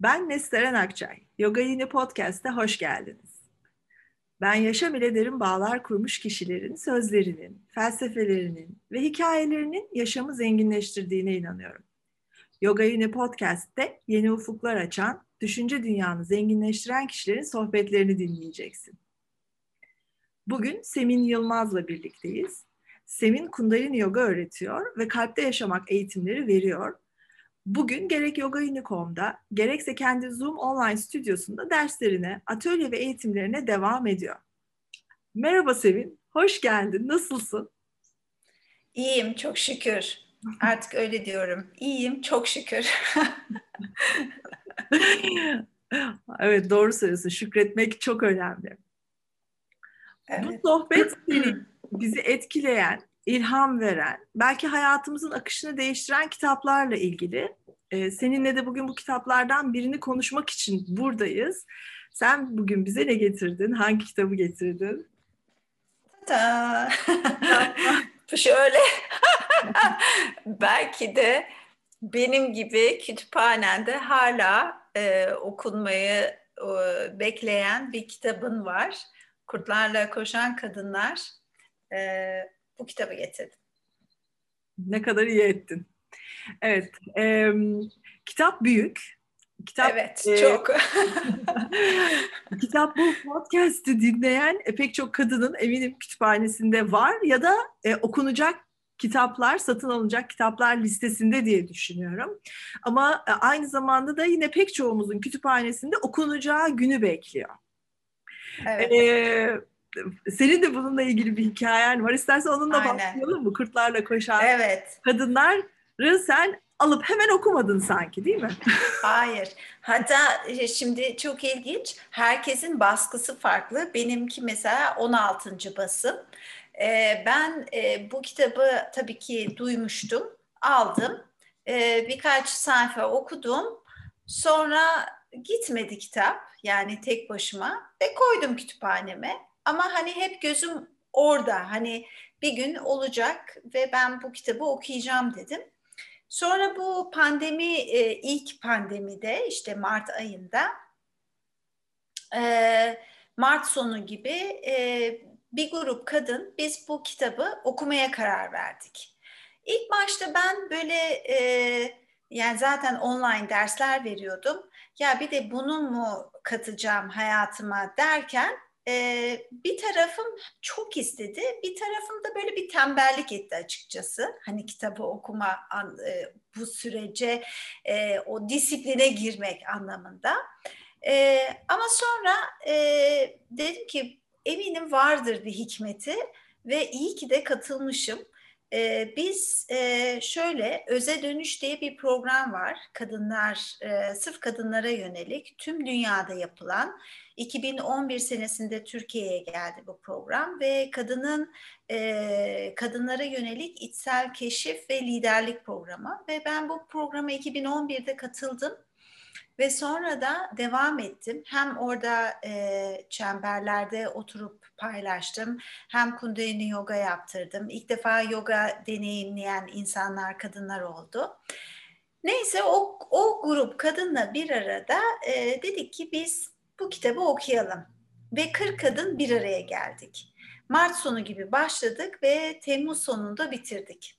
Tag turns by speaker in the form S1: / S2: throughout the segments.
S1: Ben Nesteren Akçay. Yoga Yeni Podcast'a hoş geldiniz. Ben yaşam ile derin bağlar kurmuş kişilerin sözlerinin, felsefelerinin ve hikayelerinin yaşamı zenginleştirdiğine inanıyorum. Yoga Yeni Podcast'te yeni ufuklar açan, düşünce dünyanı zenginleştiren kişilerin sohbetlerini dinleyeceksin. Bugün Semin Yılmaz'la birlikteyiz. Semin Kundalini Yoga öğretiyor ve kalpte yaşamak eğitimleri veriyor Bugün gerek Yoga Unicorn'da gerekse kendi Zoom online stüdyosunda derslerine, atölye ve eğitimlerine devam ediyor. Merhaba Sevin, hoş geldin. Nasılsın?
S2: İyiyim, çok şükür. Artık öyle diyorum. İyiyim, çok şükür.
S1: evet, doğru söylüyorsun. Şükretmek çok önemli. Evet. Bu sohbet seni bizi etkileyen, ilham veren, belki hayatımızın akışını değiştiren kitaplarla ilgili. Ee, seninle de bugün bu kitaplardan birini konuşmak için buradayız. Sen bugün bize ne getirdin? Hangi kitabı getirdin?
S2: Ta Şöyle. belki de benim gibi kütüphanende hala e, okunmayı e, bekleyen bir kitabın var. Kurtlarla Koşan Kadınlar. E, bu kitabı getirdim.
S1: Ne kadar iyi ettin. Evet, e, kitap büyük.
S2: Kitap, evet, e, çok.
S1: kitap bu podcast'i dinleyen e, pek çok kadının eminim kütüphanesinde var ya da e, okunacak kitaplar, satın alınacak kitaplar listesinde diye düşünüyorum. Ama e, aynı zamanda da yine pek çoğumuzun kütüphanesinde okunacağı günü bekliyor. Evet. Ee, senin de bununla ilgili bir hikayen var. İstersen onunla Aynen. başlayalım mı? Kırklarla koşan evet. kadınları sen alıp hemen okumadın sanki değil mi?
S2: Hayır. Hatta e, şimdi çok ilginç. Herkesin baskısı farklı. Benimki mesela 16. basım. Ee, ben e, bu kitabı tabii ki duymuştum. Aldım. Birkaç sayfa okudum. Sonra gitmedi kitap. Yani tek başıma. Ve koydum kütüphaneme. Ama hani hep gözüm orada. Hani bir gün olacak ve ben bu kitabı okuyacağım dedim. Sonra bu pandemi e, ilk pandemide işte Mart ayında e, Mart sonu gibi e, bir grup kadın biz bu kitabı okumaya karar verdik. İlk başta ben böyle yani zaten online dersler veriyordum. Ya bir de bunu mu katacağım hayatıma derken bir tarafım çok istedi, bir tarafım da böyle bir tembellik etti açıkçası. Hani kitabı okuma bu sürece o disipline girmek anlamında. Ama sonra dedim ki eminim vardır bir hikmeti ve iyi ki de katılmışım. Ee, biz e, şöyle Öze Dönüş diye bir program var. Kadınlar, e, sırf kadınlara yönelik tüm dünyada yapılan 2011 senesinde Türkiye'ye geldi bu program ve kadının e, kadınlara yönelik içsel keşif ve liderlik programı ve ben bu programa 2011'de katıldım ve sonra da devam ettim. Hem orada e, çemberlerde oturup paylaştım, hem kundalini yoga yaptırdım. İlk defa yoga deneyimleyen insanlar, kadınlar oldu. Neyse o, o grup kadınla bir arada e, dedik ki biz bu kitabı okuyalım. Ve 40 kadın bir araya geldik. Mart sonu gibi başladık ve Temmuz sonunda bitirdik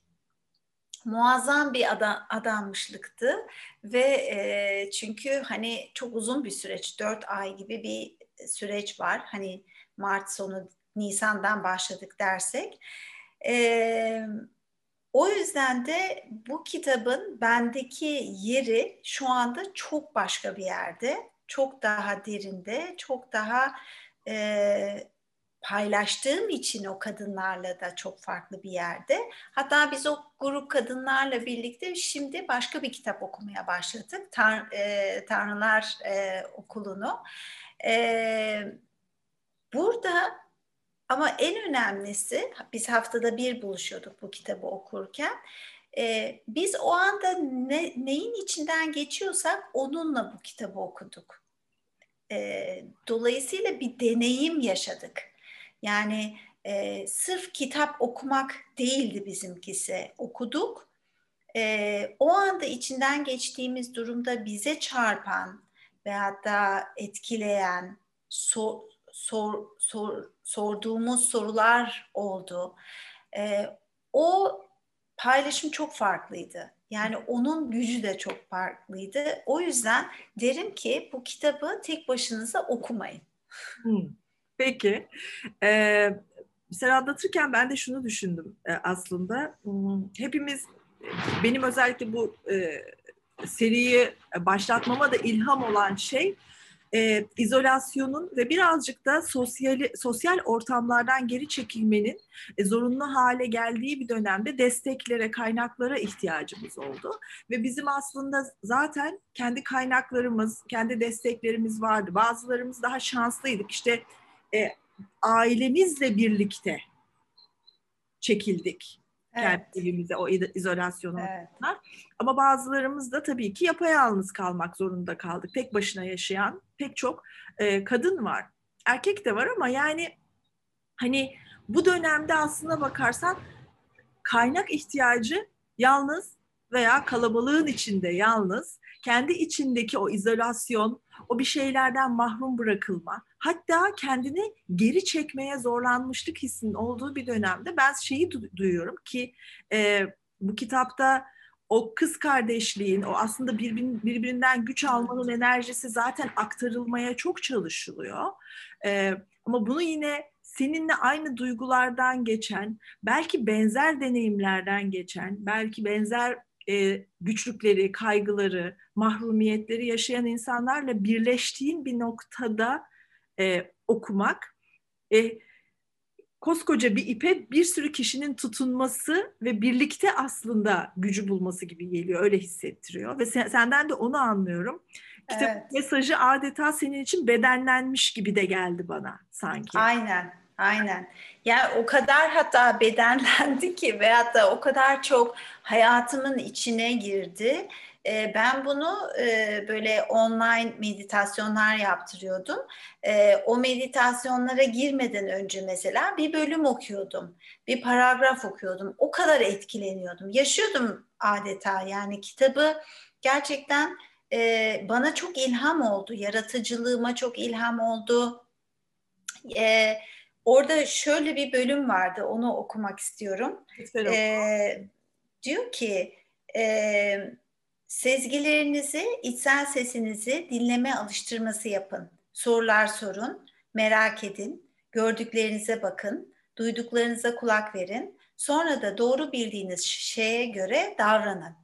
S2: muazzam bir adam, adanmışlıktı ve e, çünkü hani çok uzun bir süreç, dört ay gibi bir süreç var. Hani Mart sonu Nisan'dan başladık dersek. E, o yüzden de bu kitabın bendeki yeri şu anda çok başka bir yerde, çok daha derinde, çok daha e, paylaştığım için o kadınlarla da çok farklı bir yerde. Hatta biz o grup kadınlarla birlikte şimdi başka bir kitap okumaya başladık. Tan e, Tanrılar e, Okulu'nu. E, burada ama en önemlisi biz haftada bir buluşuyorduk bu kitabı okurken. E, biz o anda ne, neyin içinden geçiyorsak onunla bu kitabı okuduk. E, dolayısıyla bir deneyim yaşadık. Yani e, sırf kitap okumak değildi bizimkisi. Okuduk. E, o anda içinden geçtiğimiz durumda bize çarpan veyahut da etkileyen sor, sor, sor, sorduğumuz sorular oldu. E, o paylaşım çok farklıydı. Yani onun gücü de çok farklıydı. O yüzden derim ki bu kitabı tek başınıza okumayın.
S1: Peki. Ee, sen anlatırken ben de şunu düşündüm e, aslında. Hepimiz, benim özellikle bu e, seriyi başlatmama da ilham olan şey e, izolasyonun ve birazcık da sosyal sosyal ortamlardan geri çekilmenin e, zorunlu hale geldiği bir dönemde desteklere, kaynaklara ihtiyacımız oldu. Ve bizim aslında zaten kendi kaynaklarımız, kendi desteklerimiz vardı. Bazılarımız daha şanslıydık. İşte e, ailemizle birlikte çekildik evet. kendi evimize o izolasyon evet. Ama bazılarımız da tabii ki yapayalnız kalmak zorunda kaldık. Tek başına yaşayan pek çok e, kadın var. Erkek de var ama yani hani bu dönemde aslına bakarsan kaynak ihtiyacı yalnız veya kalabalığın içinde yalnız kendi içindeki o izolasyon, o bir şeylerden mahrum bırakılma, hatta kendini geri çekmeye zorlanmışlık hissinin olduğu bir dönemde ben şeyi du- duyuyorum ki e, bu kitapta o kız kardeşliğin, o aslında birbir, birbirinden güç almanın enerjisi zaten aktarılmaya çok çalışılıyor. E, ama bunu yine seninle aynı duygulardan geçen, belki benzer deneyimlerden geçen, belki benzer e, güçlükleri, kaygıları, mahrumiyetleri yaşayan insanlarla birleştiğin bir noktada e, okumak, e, koskoca bir ipe bir sürü kişinin tutunması ve birlikte aslında gücü bulması gibi geliyor, öyle hissettiriyor. Ve sen, senden de onu anlıyorum. Kitap evet. mesajı adeta senin için bedenlenmiş gibi de geldi bana sanki.
S2: Aynen, aynen. Yani o kadar hatta bedenlendi ki veyahut da o kadar çok hayatımın içine girdi. E, ben bunu e, böyle online meditasyonlar yaptırıyordum. E, o meditasyonlara girmeden önce mesela bir bölüm okuyordum. Bir paragraf okuyordum. O kadar etkileniyordum. Yaşıyordum adeta yani kitabı gerçekten e, bana çok ilham oldu. Yaratıcılığıma çok ilham oldu. E, orada şöyle bir bölüm vardı. Onu okumak istiyorum. E, diyor ki e, sezgilerinizi, içsel sesinizi dinleme alıştırması yapın. Sorular sorun, merak edin, gördüklerinize bakın, duyduklarınıza kulak verin. Sonra da doğru bildiğiniz şeye göre davranın.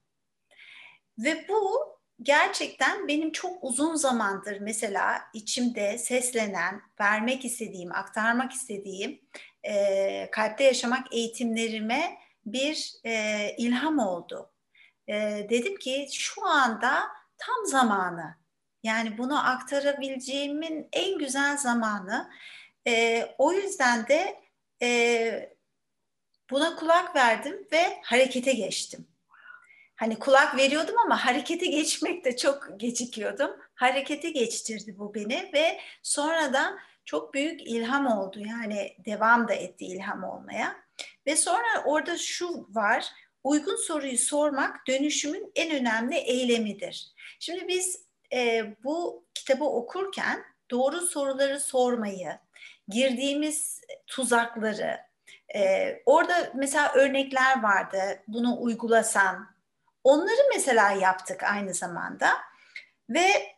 S2: Ve bu gerçekten benim çok uzun zamandır mesela içimde seslenen, vermek istediğim, aktarmak istediğim e, kalpte yaşamak eğitimlerime bir e, ilham oldu. E, dedim ki şu anda tam zamanı. Yani bunu aktarabileceğimin en güzel zamanı. E, o yüzden de e, buna kulak verdim ve harekete geçtim hani kulak veriyordum ama harekete geçmekte çok gecikiyordum. Harekete geçtirdi bu beni ve sonradan çok büyük ilham oldu. Yani devam da etti ilham olmaya. Ve sonra orada şu var. Uygun soruyu sormak dönüşümün en önemli eylemidir. Şimdi biz e, bu kitabı okurken doğru soruları sormayı, girdiğimiz tuzakları, e, orada mesela örnekler vardı. Bunu uygulasan, Onları mesela yaptık aynı zamanda ve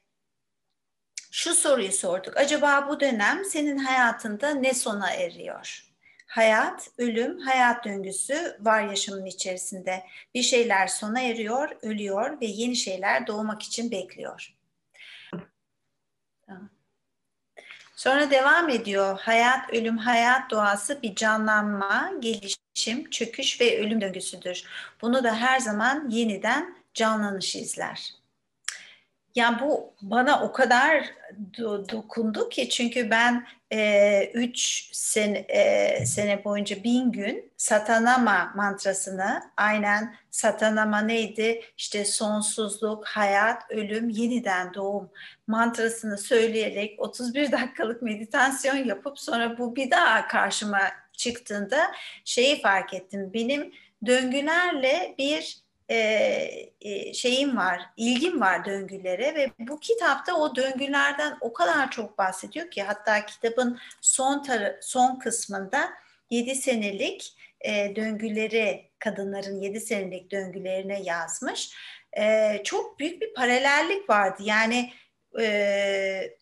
S2: şu soruyu sorduk. Acaba bu dönem senin hayatında ne sona eriyor? Hayat, ölüm, hayat döngüsü var yaşamın içerisinde. Bir şeyler sona eriyor, ölüyor ve yeni şeyler doğmak için bekliyor. Sonra devam ediyor. Hayat, ölüm, hayat doğası bir canlanma, gelişim, çöküş ve ölüm döngüsüdür. Bunu da her zaman yeniden canlanış izler. Yani bu bana o kadar do- dokundu ki çünkü ben e, üç sene, e, sene boyunca bin gün Satanama mantrasını aynen Satanama neydi? İşte sonsuzluk, hayat, ölüm, yeniden doğum mantrasını söyleyerek 31 dakikalık meditasyon yapıp sonra bu bir daha karşıma çıktığında şeyi fark ettim. Benim döngülerle bir e, şeyim var, ilgim var döngülere ve bu kitapta o döngülerden o kadar çok bahsediyor ki hatta kitabın son tarı, son kısmında 7 senelik e, döngüleri kadınların 7 senelik döngülerine yazmış. E, çok büyük bir paralellik vardı. Yani e,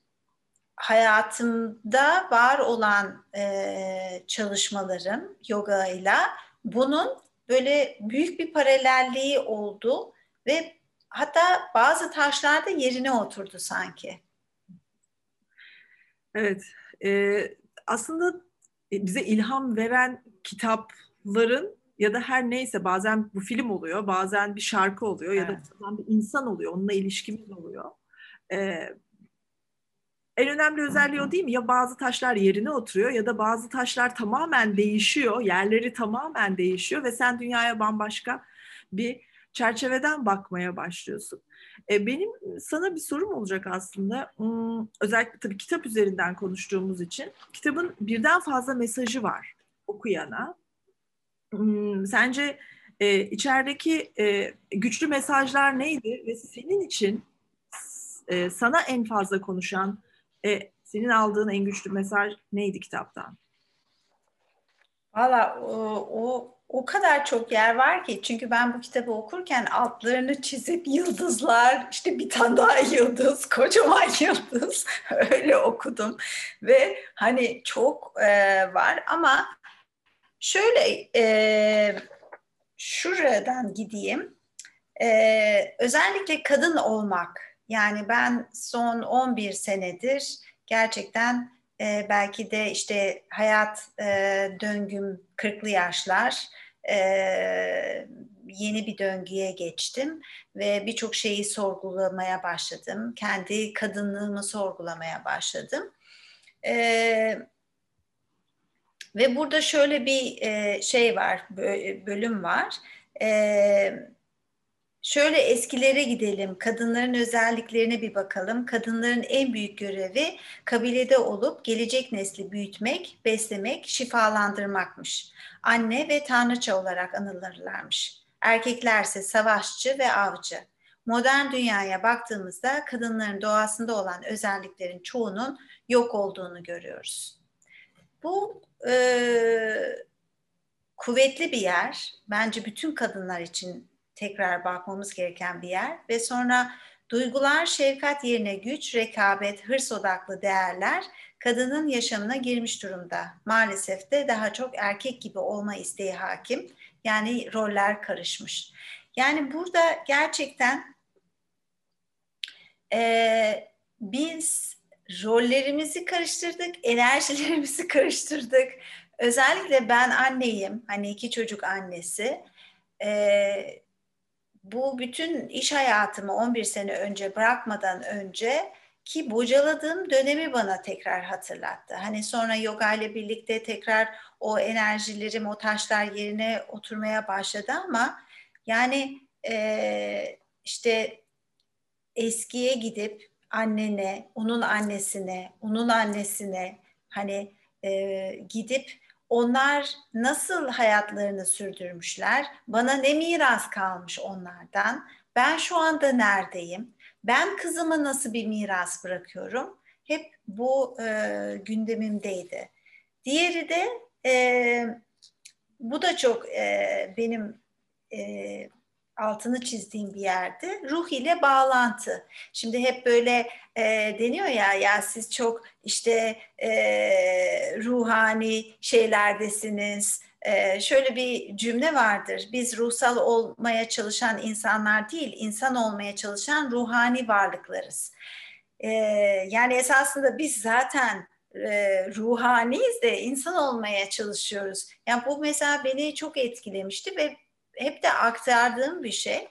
S2: hayatımda var olan e, çalışmalarım yoga ile bunun böyle büyük bir paralelliği oldu ve hatta bazı taşlar da yerine oturdu sanki.
S1: Evet, e, aslında bize ilham veren kitapların ya da her neyse bazen bu film oluyor, bazen bir şarkı oluyor evet. ya da bazen bir insan oluyor, onunla ilişkimiz oluyor. E, en önemli özelliği o değil mi? Ya bazı taşlar yerine oturuyor ya da bazı taşlar tamamen değişiyor, yerleri tamamen değişiyor ve sen dünyaya bambaşka bir çerçeveden bakmaya başlıyorsun. E, benim sana bir sorum olacak aslında. Hmm, özellikle tabii kitap üzerinden konuştuğumuz için. Kitabın birden fazla mesajı var okuyana. Hmm, sence e, içerideki e, güçlü mesajlar neydi ve senin için e, sana en fazla konuşan e, senin aldığın en güçlü mesaj neydi kitaptan?
S2: Valla o, o o kadar çok yer var ki. Çünkü ben bu kitabı okurken altlarını çizip yıldızlar işte bir tane daha yıldız kocaman yıldız öyle okudum. Ve hani çok e, var. Ama şöyle e, şuradan gideyim. E, özellikle kadın olmak yani ben son 11 senedir gerçekten e, belki de işte hayat e, döngüm 40'lı yaşlar e, yeni bir döngüye geçtim ve birçok şeyi sorgulamaya başladım. Kendi kadınlığımı sorgulamaya başladım. E, ve burada şöyle bir e, şey var, bölüm var. E, Şöyle eskilere gidelim, kadınların özelliklerine bir bakalım. Kadınların en büyük görevi kabilede olup gelecek nesli büyütmek, beslemek, şifalandırmakmış. Anne ve tanrıça olarak anılırlarmış. Erkeklerse savaşçı ve avcı. Modern dünyaya baktığımızda kadınların doğasında olan özelliklerin çoğunun yok olduğunu görüyoruz. Bu e, kuvvetli bir yer. Bence bütün kadınlar için tekrar bakmamız gereken bir yer ve sonra duygular, şefkat yerine güç, rekabet, hırs odaklı değerler kadının yaşamına girmiş durumda. Maalesef de daha çok erkek gibi olma isteği hakim. Yani roller karışmış. Yani burada gerçekten e, biz rollerimizi karıştırdık, enerjilerimizi karıştırdık. Özellikle ben anneyim, hani iki çocuk annesi. E, bu bütün iş hayatımı 11 sene önce bırakmadan önce ki bocaladığım dönemi bana tekrar hatırlattı. Hani sonra yoga ile birlikte tekrar o enerjilerim, o taşlar yerine oturmaya başladı ama yani e, işte eskiye gidip annene, onun annesine, onun annesine hani e, gidip onlar nasıl hayatlarını sürdürmüşler? Bana ne miras kalmış onlardan? Ben şu anda neredeyim? Ben kızıma nasıl bir miras bırakıyorum? Hep bu e, gündemimdeydi. Diğeri de e, bu da çok e, benim e, altını çizdiğim bir yerde ruh ile bağlantı. Şimdi hep böyle e, deniyor ya ya siz çok işte e, ruhani şeylerdesiniz. E, şöyle bir cümle vardır. Biz ruhsal olmaya çalışan insanlar değil, insan olmaya çalışan ruhani varlıklarız. E, yani esasında biz zaten e, ruhaniyiz de insan olmaya çalışıyoruz. Yani bu mesela beni çok etkilemişti ve hep de aktardığım bir şey.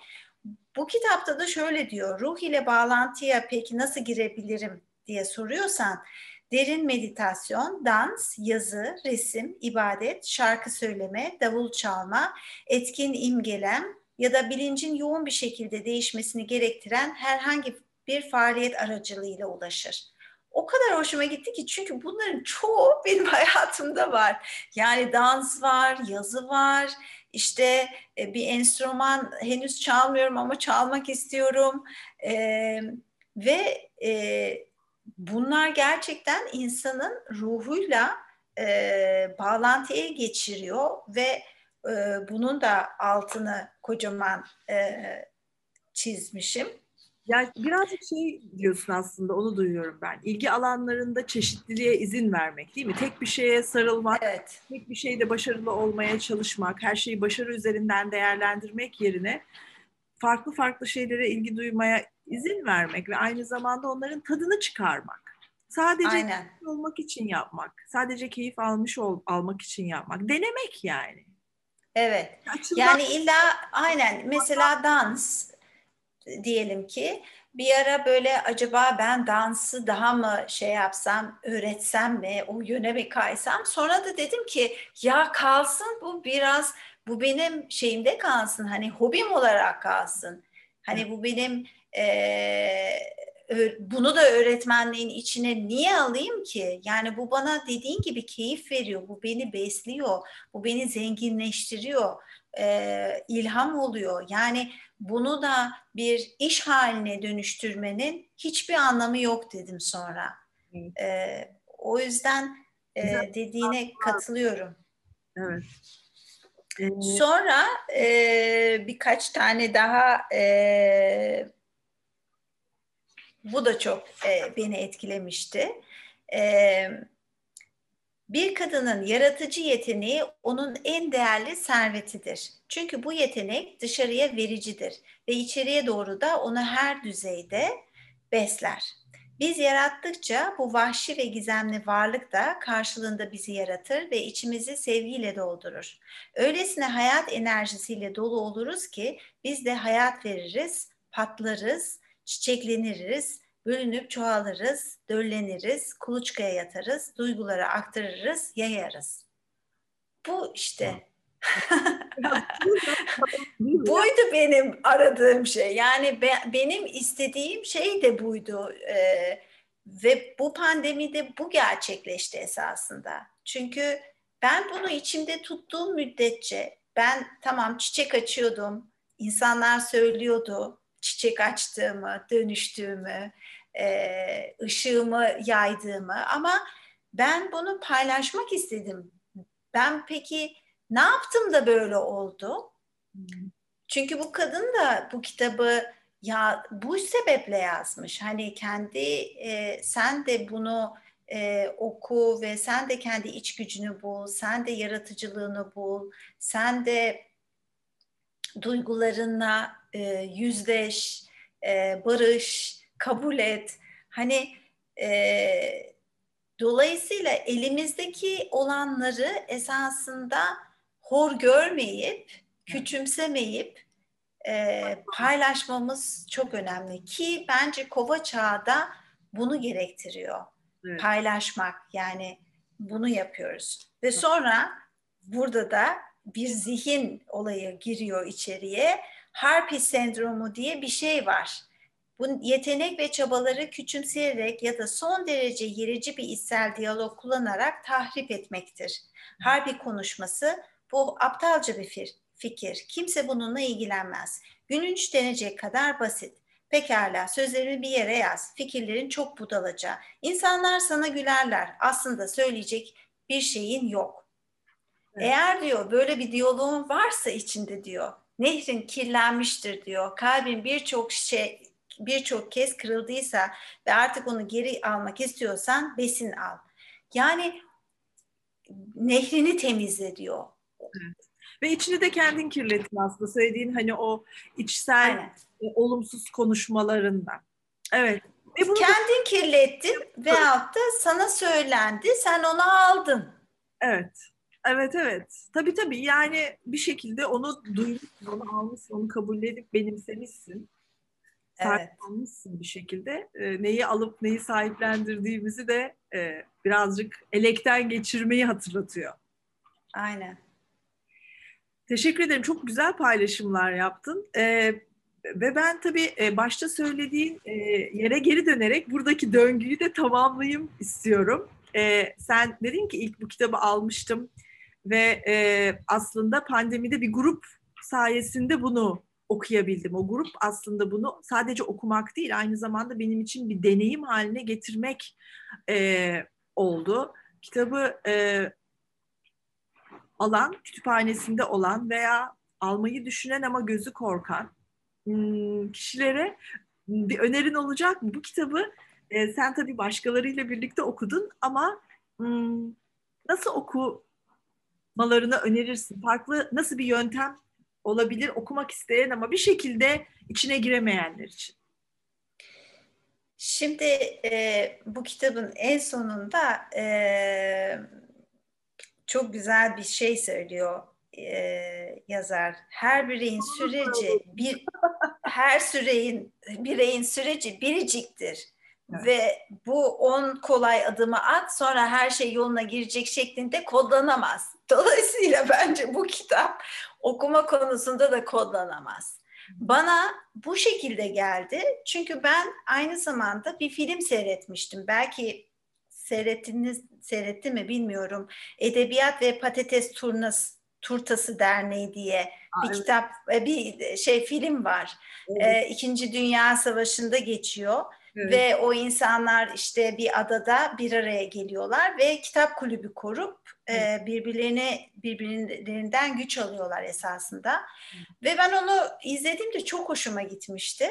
S2: Bu kitapta da şöyle diyor, ruh ile bağlantıya peki nasıl girebilirim diye soruyorsan, derin meditasyon, dans, yazı, resim, ibadet, şarkı söyleme, davul çalma, etkin imgelem ya da bilincin yoğun bir şekilde değişmesini gerektiren herhangi bir faaliyet aracılığıyla ulaşır. O kadar hoşuma gitti ki çünkü bunların çoğu benim hayatımda var. Yani dans var, yazı var, işte e, bir enstrüman henüz çalmıyorum ama çalmak istiyorum e, ve e, bunlar gerçekten insanın ruhuyla e, bağlantıya geçiriyor ve e, bunun da altını kocaman e, çizmişim.
S1: Yani birazcık şey diyorsun aslında onu duyuyorum ben. İlgi alanlarında çeşitliliğe izin vermek değil mi? Tek bir şeye sarılmak,
S2: evet.
S1: tek bir şeyde başarılı olmaya çalışmak, her şeyi başarı üzerinden değerlendirmek yerine farklı farklı şeylere ilgi duymaya izin vermek ve aynı zamanda onların tadını çıkarmak. Sadece
S2: Aynen.
S1: olmak için yapmak, sadece keyif almış ol, almak için yapmak, denemek yani.
S2: Evet. Açılmak. Yani illa aynen mesela dans diyelim ki bir ara böyle acaba ben dansı daha mı şey yapsam, öğretsem mi, o yöne mi kaysam? Sonra da dedim ki ya kalsın bu biraz, bu benim şeyimde kalsın, hani hobim olarak kalsın. Hani bu benim e, bunu da öğretmenliğin içine niye alayım ki? Yani bu bana dediğin gibi keyif veriyor, bu beni besliyor, bu beni zenginleştiriyor, e, ilham oluyor. Yani bunu da bir iş haline dönüştürmenin hiçbir anlamı yok dedim sonra. E, o yüzden e, dediğine katılıyorum.
S1: Evet.
S2: Sonra e, birkaç tane daha e, bu da çok e, beni etkilemişti. E, bir kadının yaratıcı yeteneği onun en değerli servetidir. Çünkü bu yetenek dışarıya vericidir ve içeriye doğru da onu her düzeyde besler. Biz yarattıkça bu vahşi ve gizemli varlık da karşılığında bizi yaratır ve içimizi sevgiyle doldurur. Öylesine hayat enerjisiyle dolu oluruz ki biz de hayat veririz, patlarız, çiçekleniriz, bölünüp çoğalırız, dölleniriz, kuluçkaya yatarız, duyguları aktarırız, yayarız. Bu işte. buydu benim aradığım şey. Yani be, benim istediğim şey de buydu. Ee, ve bu pandemide bu gerçekleşti esasında. Çünkü ben bunu içimde tuttuğum müddetçe ben tamam çiçek açıyordum, insanlar söylüyordu çiçek açtığımı, dönüştüğümü, e, ışığımı yaydığımı ama ben bunu paylaşmak istedim. Ben peki ne yaptım da böyle oldu? Çünkü bu kadın da bu kitabı ya bu sebeple yazmış. Hani kendi e, sen de bunu e, oku ve sen de kendi iç gücünü bul, sen de yaratıcılığını bul, sen de duygularınla e, yüzleş, e, barış, kabul et. Hani e, dolayısıyla elimizdeki olanları esasında hor görmeyip, küçümsemeyip e, paylaşmamız çok önemli ki bence kova çağda bunu gerektiriyor. Evet. Paylaşmak yani bunu yapıyoruz. Ve sonra burada da bir zihin olayı giriyor içeriye. Harpy sendromu diye bir şey var. Bu yetenek ve çabaları küçümseyerek ya da son derece yerici bir içsel diyalog kullanarak tahrip etmektir. Harbi konuşması bu aptalca bir fikir. Kimse bununla ilgilenmez. Gününç denecek kadar basit. Pekala sözlerimi bir yere yaz. Fikirlerin çok budalaca. İnsanlar sana gülerler. Aslında söyleyecek bir şeyin yok. Eğer diyor böyle bir diyaloğun varsa içinde diyor. Nehrin kirlenmiştir diyor. Kalbin birçok şey birçok kez kırıldıysa ve artık onu geri almak istiyorsan besin al. Yani nehrini temizle diyor.
S1: Evet. Ve içini de kendin kirletin aslında söylediğin hani o içsel e, olumsuz konuşmalarından. Evet.
S2: Ve bunu kendin da... kirlettin veyahut da sana söylendi sen onu aldın.
S1: Evet. Evet evet. Tabii tabii yani bir şekilde onu duymuşsun, onu almışsın, onu kabullenip benimsemişsin sahiplenmişsin evet. bir şekilde. E, neyi alıp neyi sahiplendirdiğimizi de e, birazcık elekten geçirmeyi hatırlatıyor.
S2: Aynen.
S1: Teşekkür ederim. Çok güzel paylaşımlar yaptın. E, ve ben tabii e, başta söylediğin e, yere geri dönerek buradaki döngüyü de tamamlayayım istiyorum. E, sen dedin ki ilk bu kitabı almıştım ve e, aslında pandemide bir grup sayesinde bunu okuyabildim. O grup aslında bunu sadece okumak değil, aynı zamanda benim için bir deneyim haline getirmek e, oldu. Kitabı e, alan, kütüphanesinde olan veya almayı düşünen ama gözü korkan hmm, kişilere bir önerin olacak mı? Bu kitabı e, sen tabii başkalarıyla birlikte okudun ama hmm, nasıl okumalarını önerirsin? Farklı nasıl bir yöntem olabilir okumak isteyen ama bir şekilde içine giremeyenler için?
S2: Şimdi e, bu kitabın en sonunda e, çok güzel bir şey söylüyor e, yazar. Her bireyin süreci bir her süreyin bireyin süreci biriciktir. Evet. Ve bu on kolay adımı at sonra her şey yoluna girecek şeklinde kodlanamaz. Dolayısıyla bence bu kitap okuma konusunda da kodlanamaz. Bana bu şekilde geldi. Çünkü ben aynı zamanda bir film seyretmiştim. Belki seyrettiniz, seyretti mi bilmiyorum. Edebiyat ve Patates Turnası Turtası Derneği diye Aa, bir evet. kitap, e, bir şey film var. Evet. Ee, İkinci Dünya Savaşı'nda geçiyor. Evet. Ve o insanlar işte bir adada bir araya geliyorlar ve kitap kulübü kurup e, birbirlerini birbirlerinden güç alıyorlar esasında. Evet. Ve ben onu izlediğimde çok hoşuma gitmişti.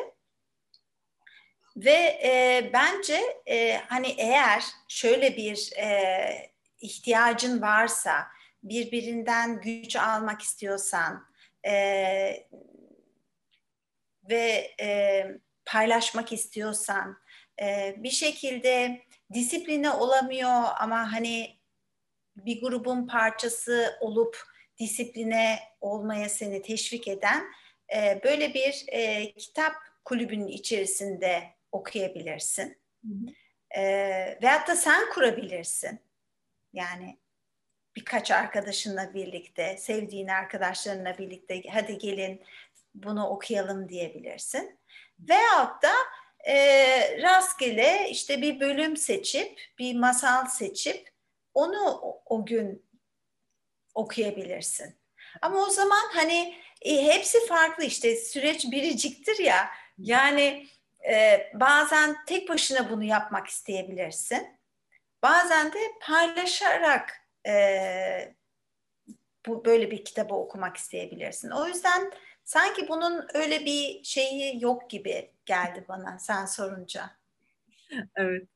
S2: Ve e, bence e, hani eğer şöyle bir e, ihtiyacın varsa, birbirinden güç almak istiyorsan e, ve e, paylaşmak istiyorsan, e, bir şekilde disipline olamıyor ama hani bir grubun parçası olup disipline olmaya seni teşvik eden e, böyle bir e, kitap kulübünün içerisinde okuyabilirsin. Hı hı. E, veyahut da sen kurabilirsin. Yani birkaç arkadaşınla birlikte, sevdiğin arkadaşlarınla birlikte hadi gelin bunu okuyalım diyebilirsin. Veyahut da e, rastgele işte bir bölüm seçip, bir masal seçip onu o, gün okuyabilirsin. Ama o zaman hani e, hepsi farklı işte süreç biriciktir ya. Yani e, bazen tek başına bunu yapmak isteyebilirsin. Bazen de paylaşarak e, bu böyle bir kitabı okumak isteyebilirsin. O yüzden sanki bunun öyle bir şeyi yok gibi geldi bana sen sorunca.
S1: Evet.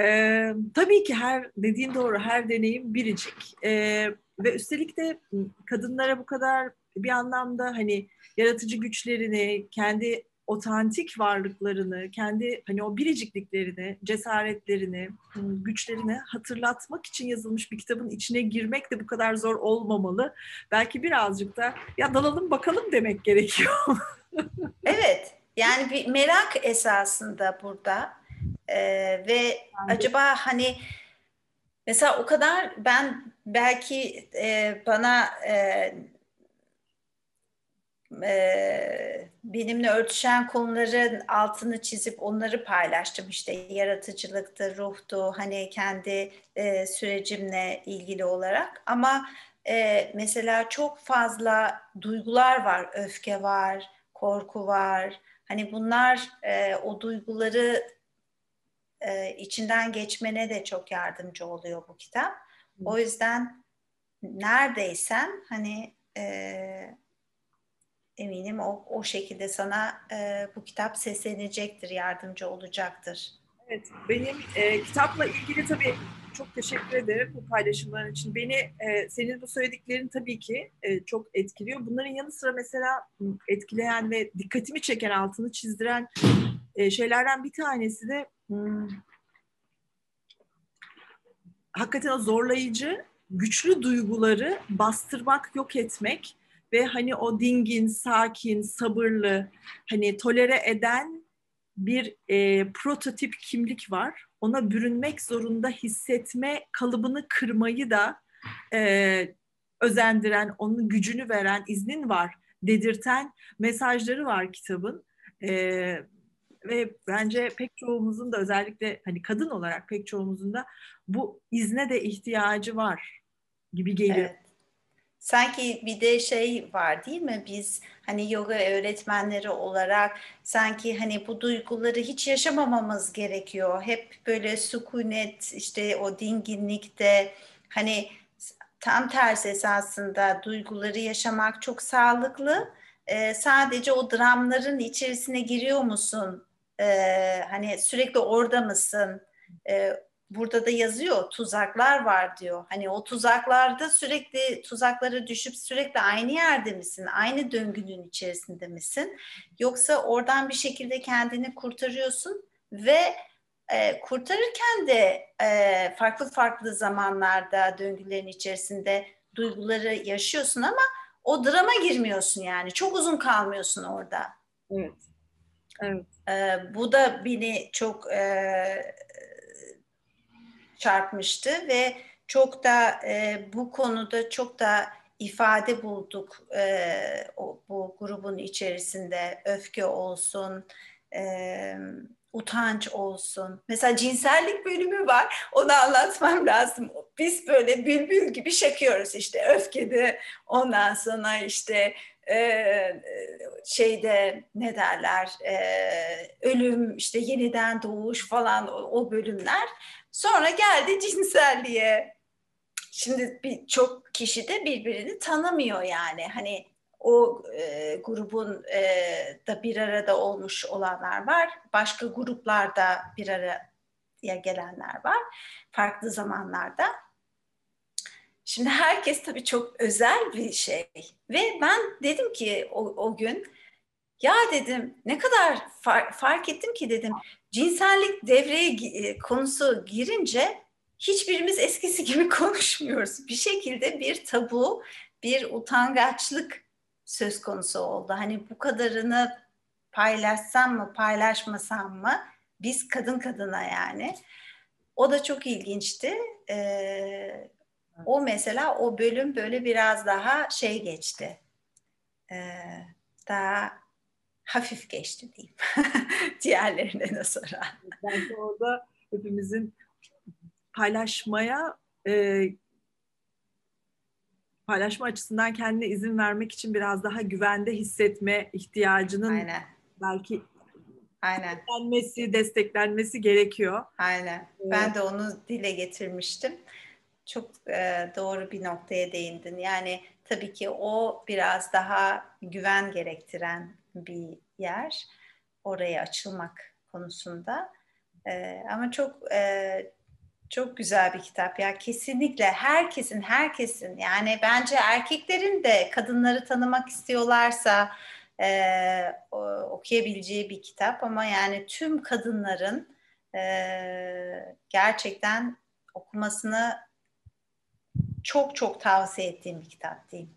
S1: Ee, tabii ki her dediğin doğru her deneyim biricik ee, ve üstelik de kadınlara bu kadar bir anlamda hani yaratıcı güçlerini kendi otantik varlıklarını, kendi hani o biricikliklerini, cesaretlerini, güçlerini hatırlatmak için yazılmış bir kitabın içine girmek de bu kadar zor olmamalı. Belki birazcık da ya dalalım bakalım demek gerekiyor.
S2: evet, yani bir merak esasında burada ee, ve yani. acaba hani mesela o kadar ben belki e, bana e, e, benimle örtüşen konuların altını çizip onları paylaştım. İşte yaratıcılıktı, ruhtu, hani kendi e, sürecimle ilgili olarak. Ama e, mesela çok fazla duygular var, öfke var, korku var. Hani bunlar e, o duyguları e, içinden geçmene de çok yardımcı oluyor bu kitap. O yüzden neredeysen hani e, eminim o, o şekilde sana e, bu kitap seslenecektir, yardımcı olacaktır.
S1: Evet, benim e, kitapla ilgili tabii çok teşekkür ederim bu paylaşımların için. Beni e, senin bu söylediklerin tabii ki e, çok etkiliyor. Bunların yanı sıra mesela etkileyen ve dikkatimi çeken, altını çizdiren e, şeylerden bir tanesi de hmm, hakikaten o zorlayıcı, güçlü duyguları bastırmak, yok etmek ve hani o dingin, sakin, sabırlı, hani tolere eden bir e, prototip kimlik var. Ona bürünmek zorunda hissetme kalıbını kırmayı da e, özendiren, onun gücünü veren, iznin var dedirten mesajları var kitabın. E, ve bence pek çoğumuzun da özellikle hani kadın olarak pek çoğumuzun da bu izne de ihtiyacı var gibi geliyor.
S2: Evet. Sanki bir de şey var değil mi? Biz hani yoga öğretmenleri olarak sanki hani bu duyguları hiç yaşamamamız gerekiyor. Hep böyle sükunet işte o dinginlikte hani tam tersi esasında duyguları yaşamak çok sağlıklı. Ee, sadece o dramların içerisine giriyor musun? Ee, hani sürekli orada mısın? Ee, burada da yazıyor tuzaklar var diyor. Hani o tuzaklarda sürekli tuzaklara düşüp sürekli aynı yerde misin? Aynı döngünün içerisinde misin? Yoksa oradan bir şekilde kendini kurtarıyorsun ve e, kurtarırken de e, farklı farklı zamanlarda döngülerin içerisinde duyguları yaşıyorsun ama o drama girmiyorsun yani. Çok uzun kalmıyorsun orada.
S1: Evet. Evet.
S2: E, bu da beni çok e, çarpmıştı ve çok da e, bu konuda çok da ifade bulduk e, o, bu grubun içerisinde öfke olsun, e, utanç olsun. Mesela cinsellik bölümü var. Onu anlatmam lazım. Biz böyle bülbül gibi şakıyoruz işte öfkede. Ondan sonra işte e, şeyde ne derler e, ölüm işte yeniden doğuş falan o, o bölümler. Sonra geldi cinselliğe. Şimdi bir çok kişi de birbirini tanımıyor yani. Hani o e, grubun e, da bir arada olmuş olanlar var. Başka gruplarda bir araya gelenler var. Farklı zamanlarda. Şimdi herkes tabii çok özel bir şey. Ve ben dedim ki o, o gün ya dedim ne kadar far, fark ettim ki dedim cinsellik devreye e, konusu girince hiçbirimiz eskisi gibi konuşmuyoruz. Bir şekilde bir tabu, bir utangaçlık söz konusu oldu. Hani bu kadarını paylaşsam mı, paylaşmasam mı? Biz kadın kadına yani. O da çok ilginçti. Ee, o mesela o bölüm böyle biraz daha şey geçti. Ee, daha hafif geçti diyeyim. Diğerlerine nazaran.
S1: Belki orada hepimizin paylaşmaya e, paylaşma açısından kendine izin vermek için biraz daha güvende hissetme ihtiyacının
S2: Aynen.
S1: belki
S2: Aynen.
S1: desteklenmesi, desteklenmesi gerekiyor.
S2: Aynen. Ben de onu dile getirmiştim. Çok e, doğru bir noktaya değindin. Yani tabii ki o biraz daha güven gerektiren bir yer. Oraya açılmak konusunda. E, ama çok e, çok güzel bir kitap ya kesinlikle herkesin herkesin yani bence erkeklerin de kadınları tanımak istiyorlarsa e, okuyabileceği bir kitap ama yani tüm kadınların e, gerçekten okumasını çok çok tavsiye ettiğim bir kitap diyeyim.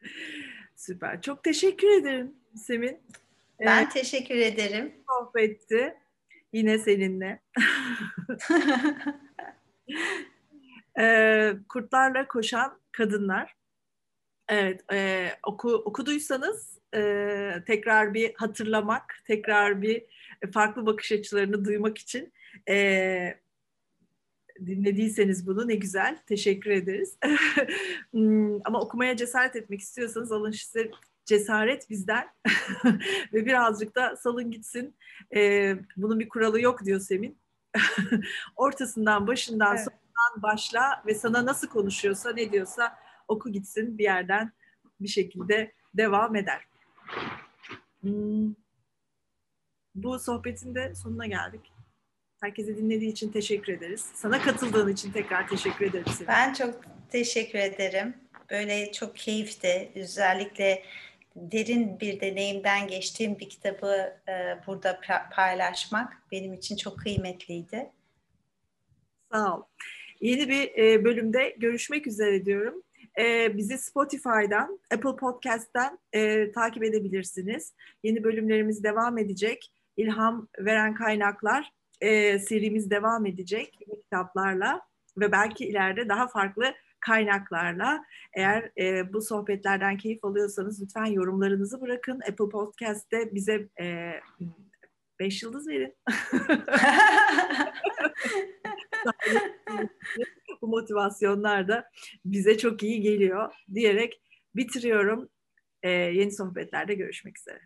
S1: Süper. Çok teşekkür ederim Semin.
S2: Ben ee, teşekkür ederim.
S1: Sohbetti. Yine seninle. ee, kurtlarla koşan kadınlar. Evet, e, oku, okuduysanız e, tekrar bir hatırlamak, tekrar bir farklı bakış açılarını duymak için e, dinlediyseniz bunu ne güzel. Teşekkür ederiz. Hmm, ama okumaya cesaret etmek istiyorsanız alın size cesaret bizden ve birazcık da salın gitsin. Ee, bunun bir kuralı yok diyor Semin. Ortasından, başından, evet. sonundan başla ve sana nasıl konuşuyorsa, ne diyorsa oku gitsin bir yerden bir şekilde devam eder. Hmm. Bu sohbetin de sonuna geldik. Herkese dinlediği için teşekkür ederiz. Sana katıldığın için tekrar teşekkür ederim. Senin.
S2: Ben çok teşekkür ederim. Böyle çok keyifti. Özellikle derin bir deneyimden geçtiğim bir kitabı e, burada paylaşmak benim için çok kıymetliydi.
S1: Sağ ol. Yeni bir e, bölümde görüşmek üzere diyorum. E, bizi Spotify'dan, Apple Podcast'ten e, takip edebilirsiniz. Yeni bölümlerimiz devam edecek. İlham veren kaynaklar e, serimiz devam edecek kitaplarla ve belki ileride daha farklı kaynaklarla. Eğer e, bu sohbetlerden keyif alıyorsanız lütfen yorumlarınızı bırakın. Apple Podcast'te bize e, beş yıldız verin. Bu motivasyonlar da bize çok iyi geliyor diyerek bitiriyorum. Ee, yeni sohbetlerde görüşmek üzere.